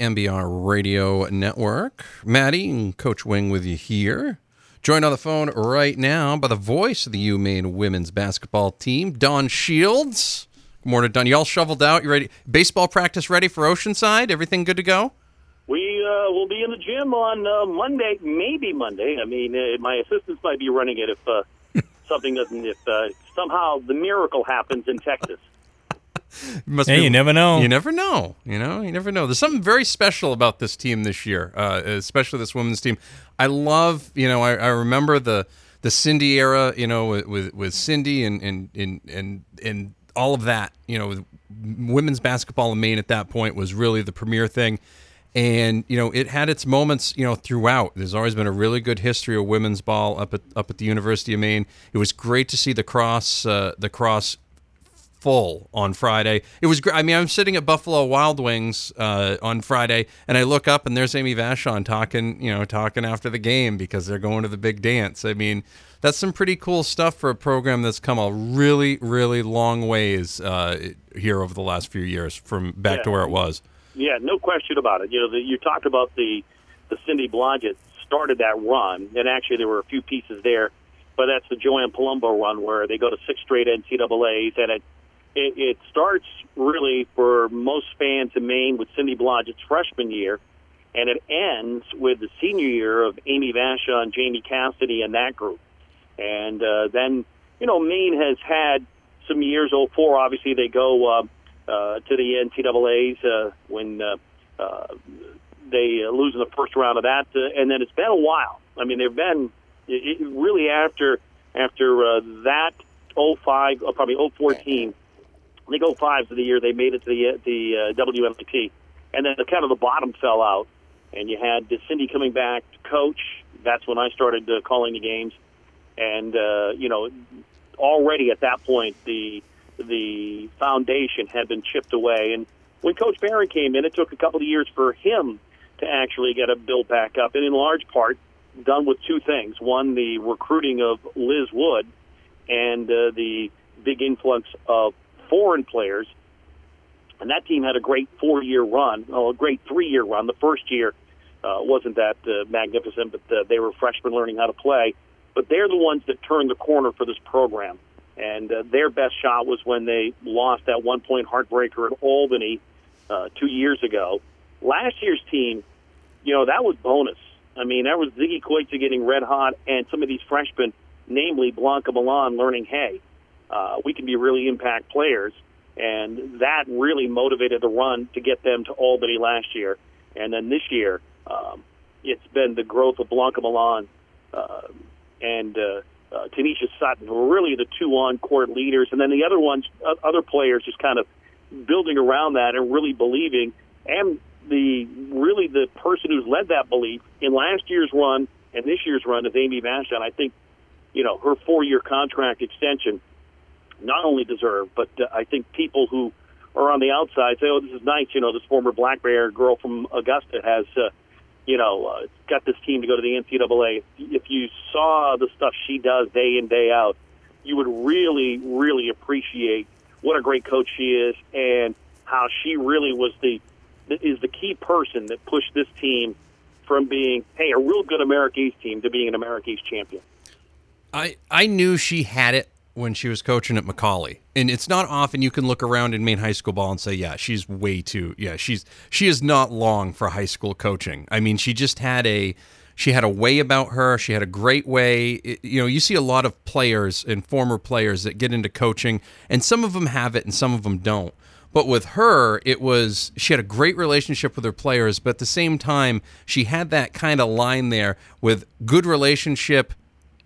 MBR Radio Network. Maddie and Coach Wing with you here. Joined on the phone right now by the voice of the UMaine women's basketball team, Don Shields. Good morning, Don. Y'all shoveled out. You ready? Baseball practice ready for Oceanside? Everything good to go? We uh, will be in the gym on uh, Monday, maybe Monday. I mean, uh, my assistants might be running it if uh, something doesn't, if uh, somehow the miracle happens in Texas. Must Hey, you never know. You never know. You know, you never know. There's something very special about this team this year, uh, especially this women's team. I love, you know, I, I remember the the Cindy era, you know, with with, with Cindy and and and and and all of that. You know, women's basketball in Maine at that point was really the premier thing. And you know, it had its moments, you know, throughout. There's always been a really good history of women's ball up at up at the University of Maine. It was great to see the cross, uh, the cross full on Friday. It was great. I mean, I'm sitting at Buffalo Wild Wings uh, on Friday, and I look up, and there's Amy Vachon talking, you know, talking after the game because they're going to the big dance. I mean, that's some pretty cool stuff for a program that's come a really, really long ways uh, here over the last few years from back Yeah. to where it was. Yeah, no question about it. You know, the, you talked about the the Cindy Blodgett started that run, and actually there were a few pieces there, but that's the Joanne Palombo run where they go to six straight NCAA's, and it it, it starts really for most fans in Maine with Cindy Blodgett's freshman year, and it ends with the senior year of Amy Vachon, Jamie Cassidy, and that group. And uh, then, you know, Maine has had some years. 04, obviously, they go uh, uh, to the NCAA's uh, when uh, uh, they uh, lose in the first round of that, uh, and then it's been a while. I mean, they've been it, it really after after uh, that 05, uh, probably 014. I think 05 is the year. They made it to the uh, the uh, WMP, and then the kind of the bottom fell out, and you had Cindy coming back to coach. That's when I started uh, calling the games, and uh, you know, already at that point the the foundation had been chipped away. And when Coach Barron came in, it took a couple of years for him to actually get it built back up, and in large part done with two things: one, the recruiting of Liz Wood, and uh, the big influx of foreign players. And that team had a great four-year run, oh, a great three-year run. The first year uh, wasn't that uh, magnificent, but uh, they were freshmen learning how to play. But they're the ones that turned the corner for this program. And uh, their best shot was when they lost that one-point heartbreaker at Albany uh, two years ago. Last year's team, you know, that was bonus. I mean, that was Sigi Koizar getting red hot, and some of these freshmen, namely Blanca Milan, learning, hey, uh, we can be really impact players. And that really motivated the run to get them to Albany last year. And then this year, um, it's been the growth of Blanca Milan uh, and uh, uh, Tanesha Sutton, who are really the two on-court leaders. And then the other ones, uh, other players, just kind of building around that and really believing. And the really the person who's led that belief in last year's run and this year's run is Amy Vachon. I think, you know, her four-year contract extension not only deserve, but uh, I think people who are on the outside say, "Oh, this is nice." You know, this former Black Bear girl from Augusta has, uh, you know, uh, got this team to go to the NCAA. If you saw the stuff she does day in day out, you would really, really appreciate what a great coach she is and how she really was the is the key person that pushed this team from being, hey, a real good America East team to being an America East champion. I I knew she had it when she was coaching at McAuley, and it's not often you can look around in Maine high school ball and say, yeah, she's way too. Yeah, she's she is not long for high school coaching. I mean, she just had a she had a way about her. She had a great way. It- you know, you see a lot of players and former players that get into coaching, and some of them have it and some of them don't. But with her, it was she had a great relationship with her players, but at the same time, she had that kind of line there with good relationship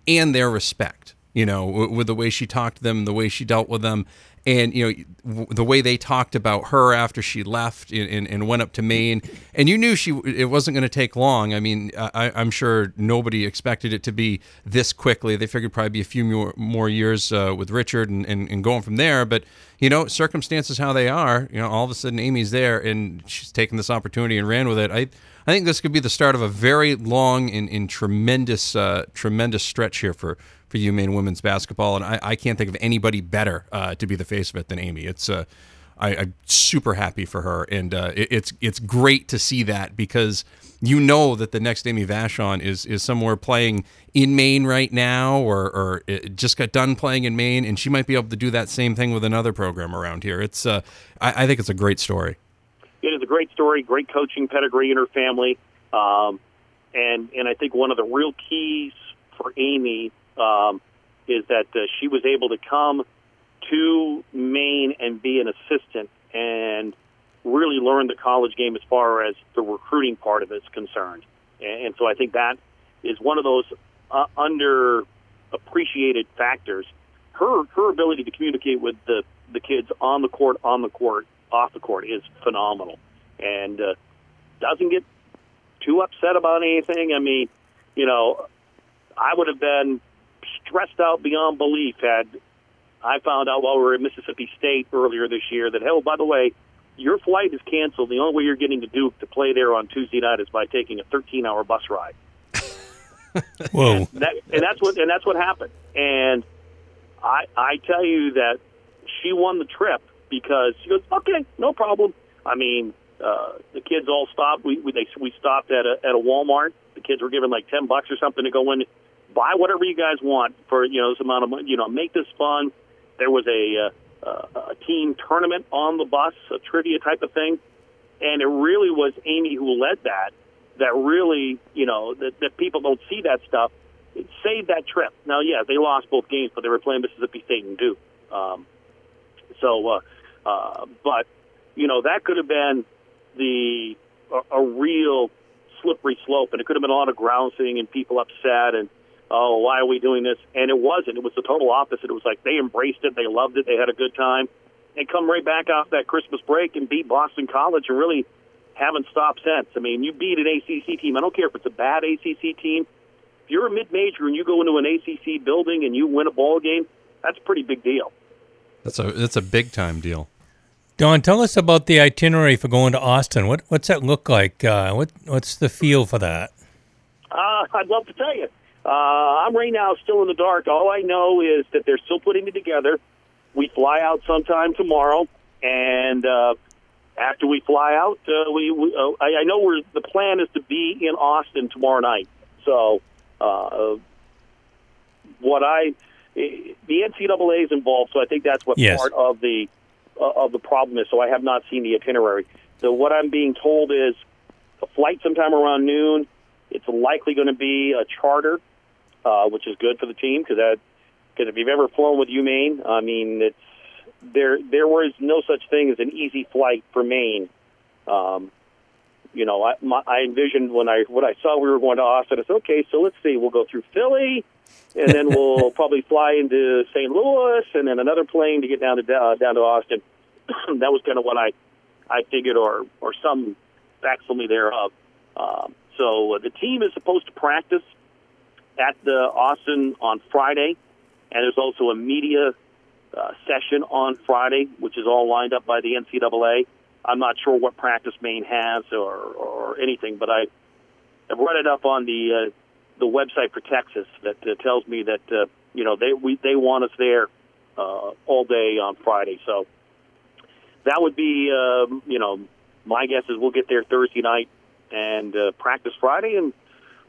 and their respect. You know, with the way she talked to them, the way she dealt with them, and you know the way they talked about her after she left and, and, went up to Maine. And you knew she it wasn't going to take long. I mean, I, I'm sure nobody expected it to be this quickly. They figured probably be a few more, more years uh, with Richard and, and, and going from there. But you know, circumstances how they are. You know, all of a sudden Amy's there and she's taken this opportunity and ran with it. I I think this could be the start of a very long and, and tremendous, uh, tremendous stretch here for for UMaine women's basketball, and I, I can't think of anybody better uh, to be the face of it than Amy. It's uh, I, am super happy for her, and uh, it, it's it's great to see that because you know that the next Amy Vachon is is somewhere playing in Maine right now, or or just got done playing in Maine, and she might be able to do that same thing with another program around here. It's uh, I, I think it's a great story. It is a great story, great coaching pedigree in her family, um, and and I think one of the real keys for Amy um, is that uh, she was able to come to Maine and be an assistant and really learn the college game as far as the recruiting part of it is concerned. And, and so I think that is one of those uh, underappreciated factors. Her her ability to communicate with the the kids on the court, on the court, off the court is phenomenal, and uh, doesn't get too upset about anything. I mean, you know, I would have been stressed out beyond belief had I found out while we were at Mississippi State earlier this year that, oh, by the way, your flight is canceled. The only way you're getting to Duke to play there on Tuesday night is by taking a 13-hour bus ride. Whoa! And, that, and that's what and that's what happened. And I I tell you that she won the trip because she goes, okay, no problem. I mean, uh, the kids all stopped. We we, they, we stopped at a at a Walmart. The kids were given like ten bucks or something to go in, buy whatever you guys want for you know this amount of money. You know, make this fun. There was a, uh, a team tournament on the bus, a trivia type of thing, and it really was Amy who led that. That really, you know, that, that people don't see that stuff. It saved that trip. Now, yeah, they lost both games, but they were playing Mississippi State and Duke. Um, so, uh, uh, but you know, that could have been the a, a real slippery slope, and it could have been a lot of grousing and people upset and oh, why are we doing this? And it wasn't. It was the total opposite. It was like they embraced it, they loved it, they had a good time, and come right back off that Christmas break and beat Boston College and really haven't stopped since. I mean, you beat an ACC team. I don't care if it's a bad ACC team. If you're a mid-major and you go into an ACC building and you win a ball game, that's a pretty big deal. That's a that's a big time deal. Don, tell us about the itinerary for going to Austin. What what's that look like? Uh, what what's the feel for that? Uh, I'd love to tell you. Uh, I'm right now still in the dark. All I know is that they're still putting it together. We fly out sometime tomorrow, and uh, after we fly out, uh, we, we uh, I, I know we're the plan is to be in Austin tomorrow night. So, uh, what I the NCAA is involved, so I think that's what yes. part of the uh, of the problem is. So I have not seen the itinerary. So what I'm being told is a flight sometime around noon. It's likely going to be a charter uh, which is good for the team because that because if you've ever flown with UMaine, I mean it's there there was no such thing as an easy flight for Maine. Um, you know, I, my, I envisioned when I when I saw we were going to Austin, I said, okay, so let's see, we'll go through Philly, and then we'll probably fly into St. Louis, and then another plane to get down to uh, down to Austin. that was kind of what I I figured, or or some facsimile thereof. Um, so uh, the team is supposed to practice at the Austin on Friday, and there's also a media uh, session on Friday, which is all lined up by the NCAA. I'm not sure what practice Maine has or, or anything, but I have read it up on the uh, the website for Texas that uh, tells me that uh, you know they we they want us there uh, all day on Friday. So that would be uh, you know my guess is we'll get there Thursday night and uh, practice Friday and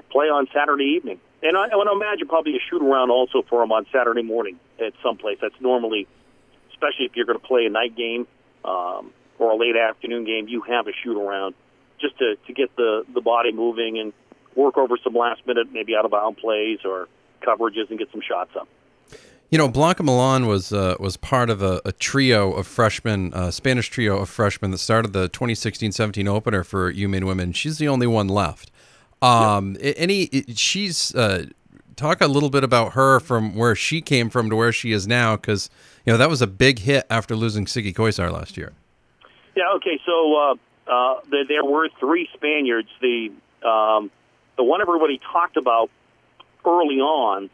play on Saturday evening. And I, I would imagine probably a shoot around also for them on Saturday morning at some place. That's normally, especially if you're going to play a night game um, or a late afternoon game, you have a shoot around just to, to get the, the body moving and work over some last minute, maybe out of bound plays or coverages and get some shots up. You know, Blanca Milan was uh, was part of a, a trio of freshmen, uh, Spanish trio of freshmen that started the 2016-17 opener for UMaine women. She's the only one left. Um, yep. any she's uh, talk a little bit about her from where she came from to where she is now, because you know that was a big hit after losing Sigi Koizar last year. Yeah. Okay. So uh, uh, the, there were three Spaniards. The um, the one everybody talked about early on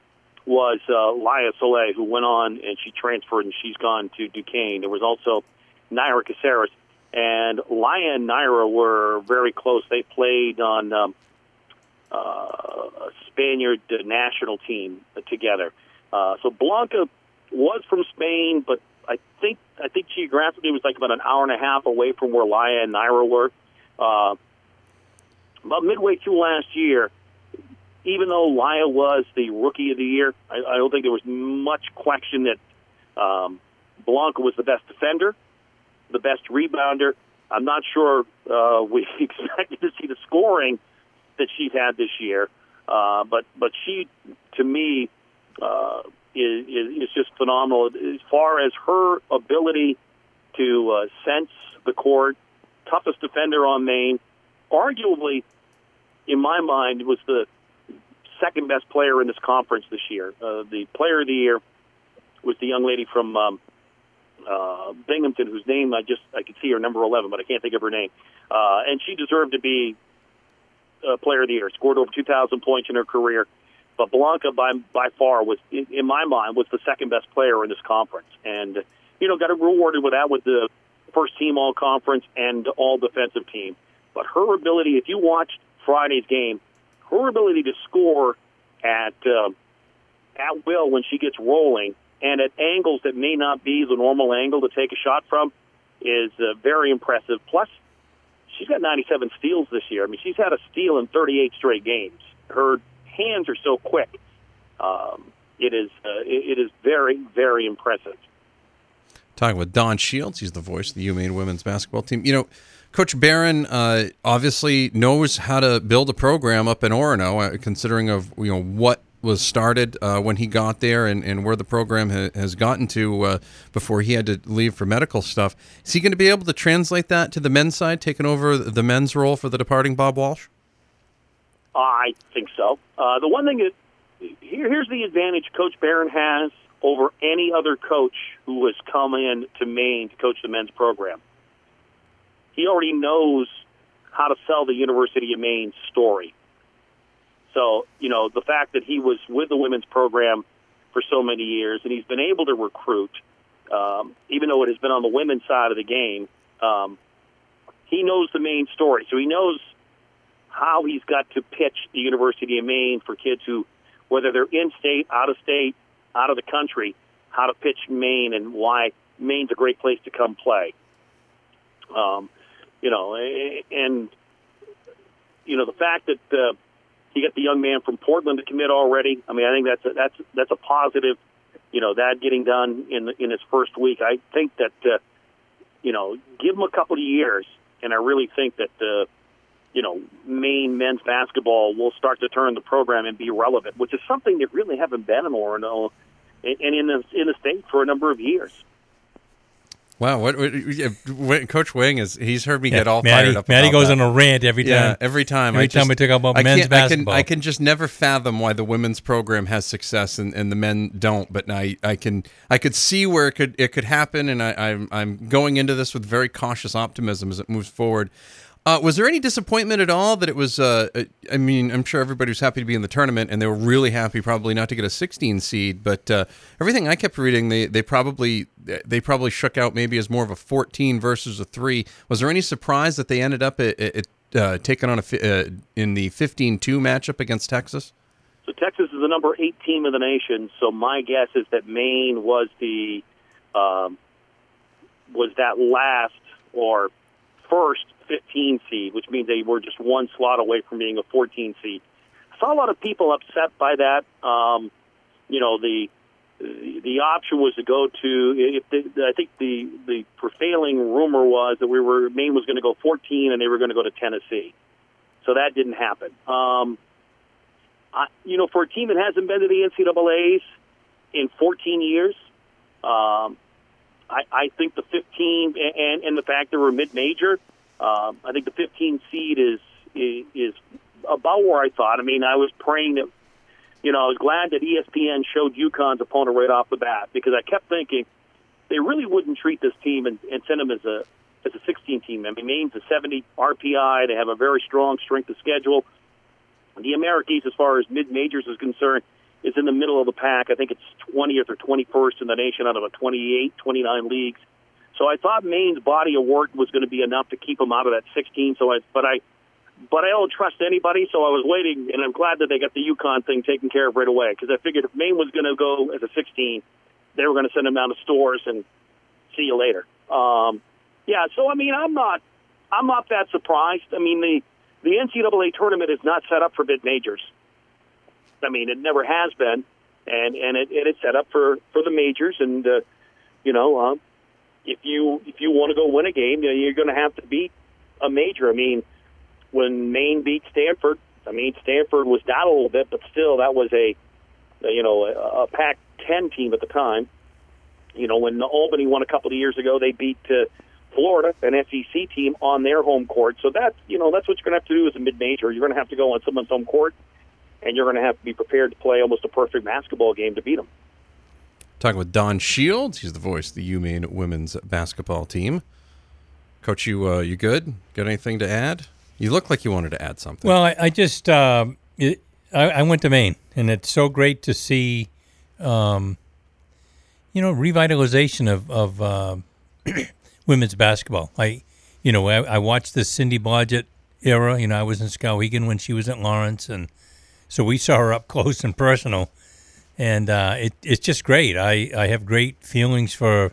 was uh, Laia Solé, who went on and she transferred and she's gone to Duquesne. There was also Naira Caceres. And Laia and Naira were very close. They played on um, uh, Spaniard national team together. Uh, so Blanca was from Spain, but I think I think geographically it was like about an hour and a half away from where Laia and Naira were. Uh, about midway through last year, even though Laia was the rookie of the year, I, I don't think there was much question that um, Blanca was the best defender, the best rebounder. I'm not sure uh, we expected to see the scoring that she's had this year, uh, but but she, to me, uh, is, is just phenomenal as far as her ability to uh, sense the court, toughest defender on Maine, arguably, in my mind, was the second best player in this conference this year. Uh, the player of the year was the young lady from um, uh, Binghamton, whose name I just I can see her number eleven, but I can't think of her name. Uh, and she deserved to be uh, player of the year. Scored over two thousand points in her career. But Blanca, by by far, was in, in my mind was the second best player in this conference, and you know got rewarded with that with the first team all conference and all defensive team. But her ability, if you watched Friday's game, her ability to score at uh, at will when she gets rolling and at angles that may not be the normal angle to take a shot from is uh, very impressive. Plus, she's got 97 steals this year. I mean, she's had a steal in 38 straight games. Her hands are so quick. Um, it is uh, it, is very very impressive. Talking with Don Shields, he's the voice of the UMaine women's basketball team. You know, Coach Barron uh, obviously knows how to build a program up in Orono, uh, considering of you know what was started uh, when he got there and, and where the program ha- has gotten to uh, before he had to leave for medical stuff. Is he going to be able to translate that to the men's side, taking over the men's role for the departing Bob Walsh? I think so. Uh, the one thing that here, here's the advantage Coach Barron has over any other coach who has come in to Maine to coach the men's program. He already knows how to sell the University of Maine story. So, you know, the fact that he was with the women's program for so many years and he's been able to recruit, um, even though it has been on the women's side of the game, um, he knows the main story. So he knows how he's got to pitch the University of Maine for kids who, whether they're in state, out of state, out of the country, how to pitch Maine and why Maine's a great place to come play. Um, you know, and you know the fact that uh, he got the young man from Portland to commit already. I mean, I think that's a, that's that's a positive. You know, that getting done in in his first week. I think that uh, you know, give him a couple of years, and I really think that uh, you know, Maine men's basketball will start to turn the program and be relevant, which is something that really haven't been in Orono and in the in the state for a number of years. Wow, what, what, Coach Wing is? He's heard me Yeah, get all Matty, fired up. About goes that. on a rant every time. Yeah, every time. Every I time just, we talk about I men's basketball. I can, I can just never fathom why the women's program has success and, and the men don't. But I, I can I could see where it could it could happen, and I, I'm I'm going into this with very cautious optimism as it moves forward. Uh, was there any disappointment at all that it was? Uh, I mean, I'm sure everybody was happy to be in the tournament, and they were really happy probably not to get a 16 seed. But uh, everything I kept reading, they they probably they probably shook out maybe as more of a 14 versus a three. Was there any surprise that they ended up at, at, uh, taking on a uh, in the 15-2 matchup against Texas? So Texas is the number eight team in the nation. So my guess is that Maine was the um, was that last or first 15 seed, which means they were just one slot away from being a 14 seed. I saw a lot of people upset by that. Um, you know, the the option was to go to. If the, I think the the prevailing rumor was that we were Maine was going to go 14 and they were going to go to Tennessee. So that didn't happen. Um, I, you know, for a team that hasn't been to the NCAA's in 14 years, um, I, I think the 15 and, and the fact that we're mid-major, um, I think the 15 seed is, is about where I thought. I mean, I was praying that, you know, I was glad that ESPN showed UConn's opponent right off the bat because I kept thinking they really wouldn't treat this team and, and send them as a as a 16 team. I mean, Maine's a 70 RPI. They have a very strong strength of schedule. The America East, as far as mid majors is concerned, is in the middle of the pack. I think it's 20th or 21st in the nation out of a 28, 29 leagues. So I thought Maine's body of work was going to be enough to keep them out of that 16. So I, but I, but I don't trust anybody. So I was waiting, and I'm glad that they got the UConn thing taken care of right away because I figured if Maine was going to go as a 16, they were going to send them down to Storrs and See you later. Um, yeah, so I mean, I'm not, I'm not that surprised. I mean, the the NCAA tournament is not set up for mid majors. I mean, it never has been, and and it, it is set up for for the majors. And uh, you know, um, if you if you want to go win a game, you're going to have to beat a major. I mean, when Maine beat Stanford, I mean Stanford was down a little bit, but still that was a you know a, a Pac-10 team at the time. You know, when Albany won a couple of years ago, they beat uh, Florida, an SEC team, on their home court. So that's you know that's what you're going to have to do as a mid-major. You're going to have to go on someone's home court, and you're going to have to be prepared to play almost a perfect basketball game to beat them. Talking with Don Shields, he's the voice of the UMaine women's basketball team. Coach, you uh, you good? Got anything to add? You look like you wanted to add something. Well, I, I just uh, it, I, I, went to Maine, and it's so great to see, um, you know, revitalization of of uh, women's basketball. I, you know, I, I, watched the Cindy Blodgett era. You know, I was in Skowhegan when she was at Lawrence, and so we saw her up close and personal, and uh, it, it's just great. I, I have great feelings for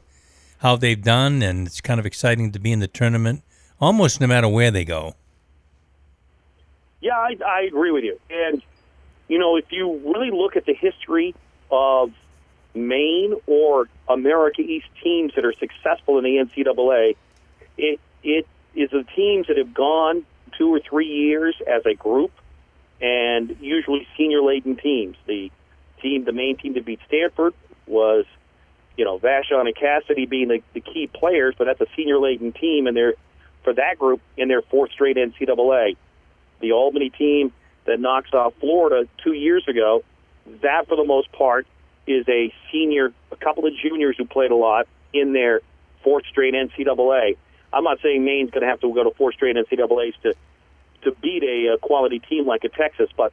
how they've done, and it's kind of exciting to be in the tournament, almost no matter where they go. Yeah, I, I agree with you. And, you know, if you really look at the history of Maine or America East teams that are successful in the NCAA, it, it is the teams that have gone two or three years as a group and usually senior laden teams. The team, the main team that beat Stanford was you know, Vachon and Cassidy being the, the key players, but that's a senior laden team, and they're for that group in their fourth straight NCAA. The Albany team that knocks off Florida two years ago, that for the most part is a senior, a couple of juniors who played a lot in their fourth straight NCAA. I'm not saying Maine's going to have to go to four straight NCAA's to to beat a, a quality team like a Texas, but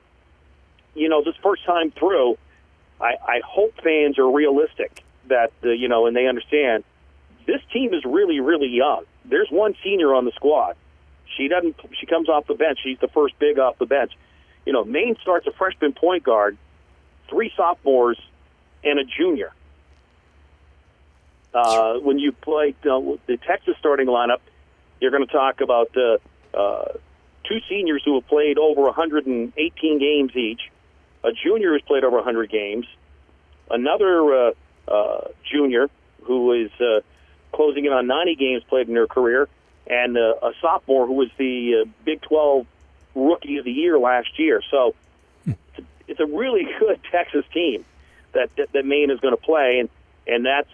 you know, this first time through, I, I hope fans are realistic that uh, you know, and they understand this team is really, really young. There's one senior on the squad. She doesn't. She comes off the bench. She's the first big off the bench. You know, Maine starts a freshman point guard, three sophomores, and a junior. Uh, when you play uh, the Texas starting lineup, you're going to talk about uh, uh, two seniors who have played over 118 games each, a junior who's played over 100 games, another uh, uh, junior who is uh, closing in on 90 games played in her career, and uh, a sophomore who was the uh, Big 12 Rookie of the Year last year. So it's a really good Texas team that that, that Maine is going to play, and and that's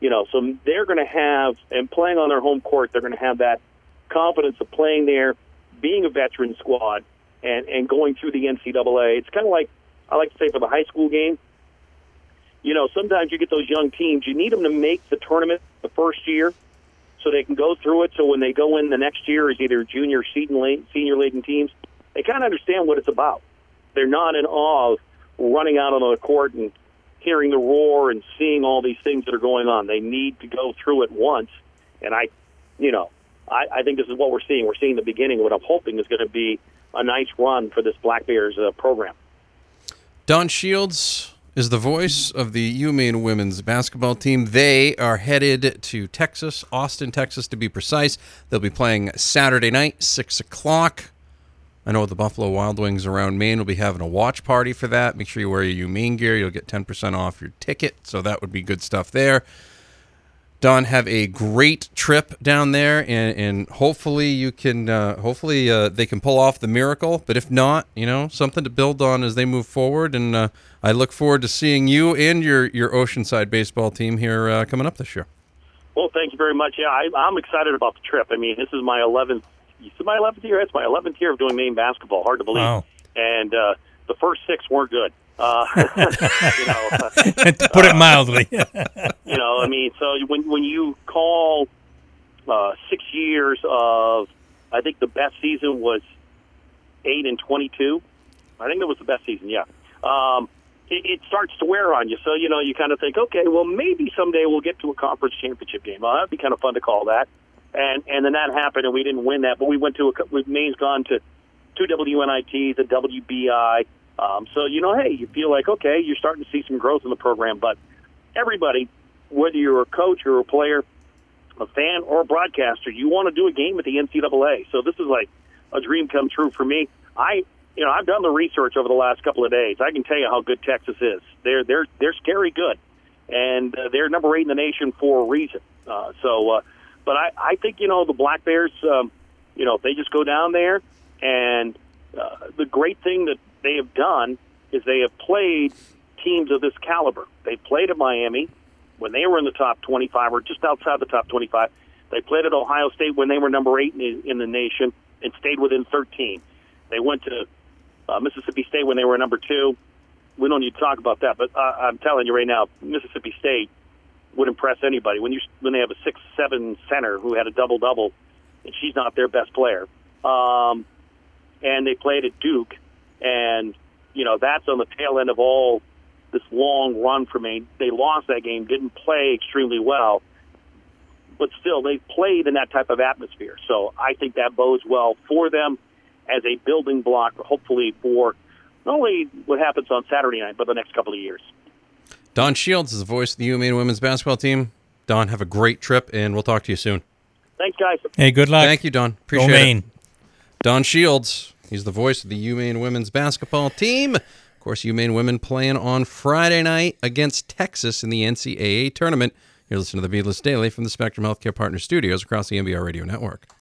you know so they're going to have and playing on their home court, they're going to have that confidence of playing there, being a veteran squad, and and going through the NCAA. It's kind of like I like to say for the high school game you know, sometimes you get those young teams, you need them to make the tournament the first year so they can go through it. So when they go in the next year as either junior, senior laden teams, they kind of understand what it's about. They're not in awe of running out on the court and hearing the roar and seeing all these things that are going on. They need to go through it once. And I, you know, I, I think this is what we're seeing. We're seeing the beginning. Of what I'm hoping is going to be a nice run for this Black Bears uh, program. Don Shields, is the voice of the UMaine women's basketball team. They are headed to Texas, Austin, Texas, to be precise. They'll be playing Saturday night, 6 o'clock. I know the Buffalo Wild Wings around Maine will be having a watch party for that. Make sure you wear your UMaine gear. You'll get 10% off your ticket. So that would be good stuff there. Don, have a great trip down there, and, and hopefully you can, uh, hopefully uh, they can pull off the miracle. But if not, you know, something to build on as they move forward. And uh, I look forward to seeing you and your your Oceanside baseball team here uh, coming up this year. Well, thank you very much. Yeah, I, I'm excited about the trip. I mean, this is my 11th, this is my 11th year. It's my 11th year of doing Maine basketball. Hard to believe. Wow. And uh, the first six weren't good. Uh, you know, to put it mildly. you know, I mean, so when when you call uh, six years of, I think the best season was eight and twenty-two. I think that was the best season. Yeah, um, it, it starts to wear on you. So you know, you kind of think, okay, well, maybe someday we'll get to a conference championship game. Well, that'd be kind of fun to call that. And and then that happened, and we didn't win that, but we went to a. Maine's gone to two WNITs, a WBI. Um, so you know, hey, you feel like okay, you're starting to see some growth in the program. But everybody, whether you're a coach or a player, a fan or a broadcaster, you want to do a game at the NCAA. So this is like a dream come true for me. I, you know, I've done the research over the last couple of days. I can tell you how good Texas is. They're they're they're scary good, and uh, they're number eight in the nation for a reason. Uh, so, uh, but I I think you know the Black Bears. Um, you know, if they just go down there, and uh, the great thing that they have done is they have played teams of this caliber. They played at Miami when they were in the top 25 or just outside the top 25. They played at Ohio State when they were number eight in, in the nation and stayed within 13. They went to uh, Mississippi State when they were number two. We don't need to talk about that, but uh, I'm telling you right now, Mississippi State would impress anybody when you when they have a six seven center who had a double double, and she's not their best player. Um, and they played at Duke, and you know that's on the tail end of all this long run for Maine. They lost that game, didn't play extremely well, but still they played in that type of atmosphere. So I think that bodes well for them as a building block, hopefully for not only what happens on Saturday night, but the next couple of years. Don Shields is the voice of the UMaine women's basketball team. Don, have a great trip, and we'll talk to you soon. Thanks, guys. Hey, good luck. Thank you, Don. Appreciate Go Maine. it. Don Shields. He's the voice of the UMaine women's basketball team. Of course, UMaine women playing on Friday night against Texas in the NCAA tournament. You're listening to the Beatles Daily from the Spectrum Healthcare Partner Studios across the NBR Radio Network.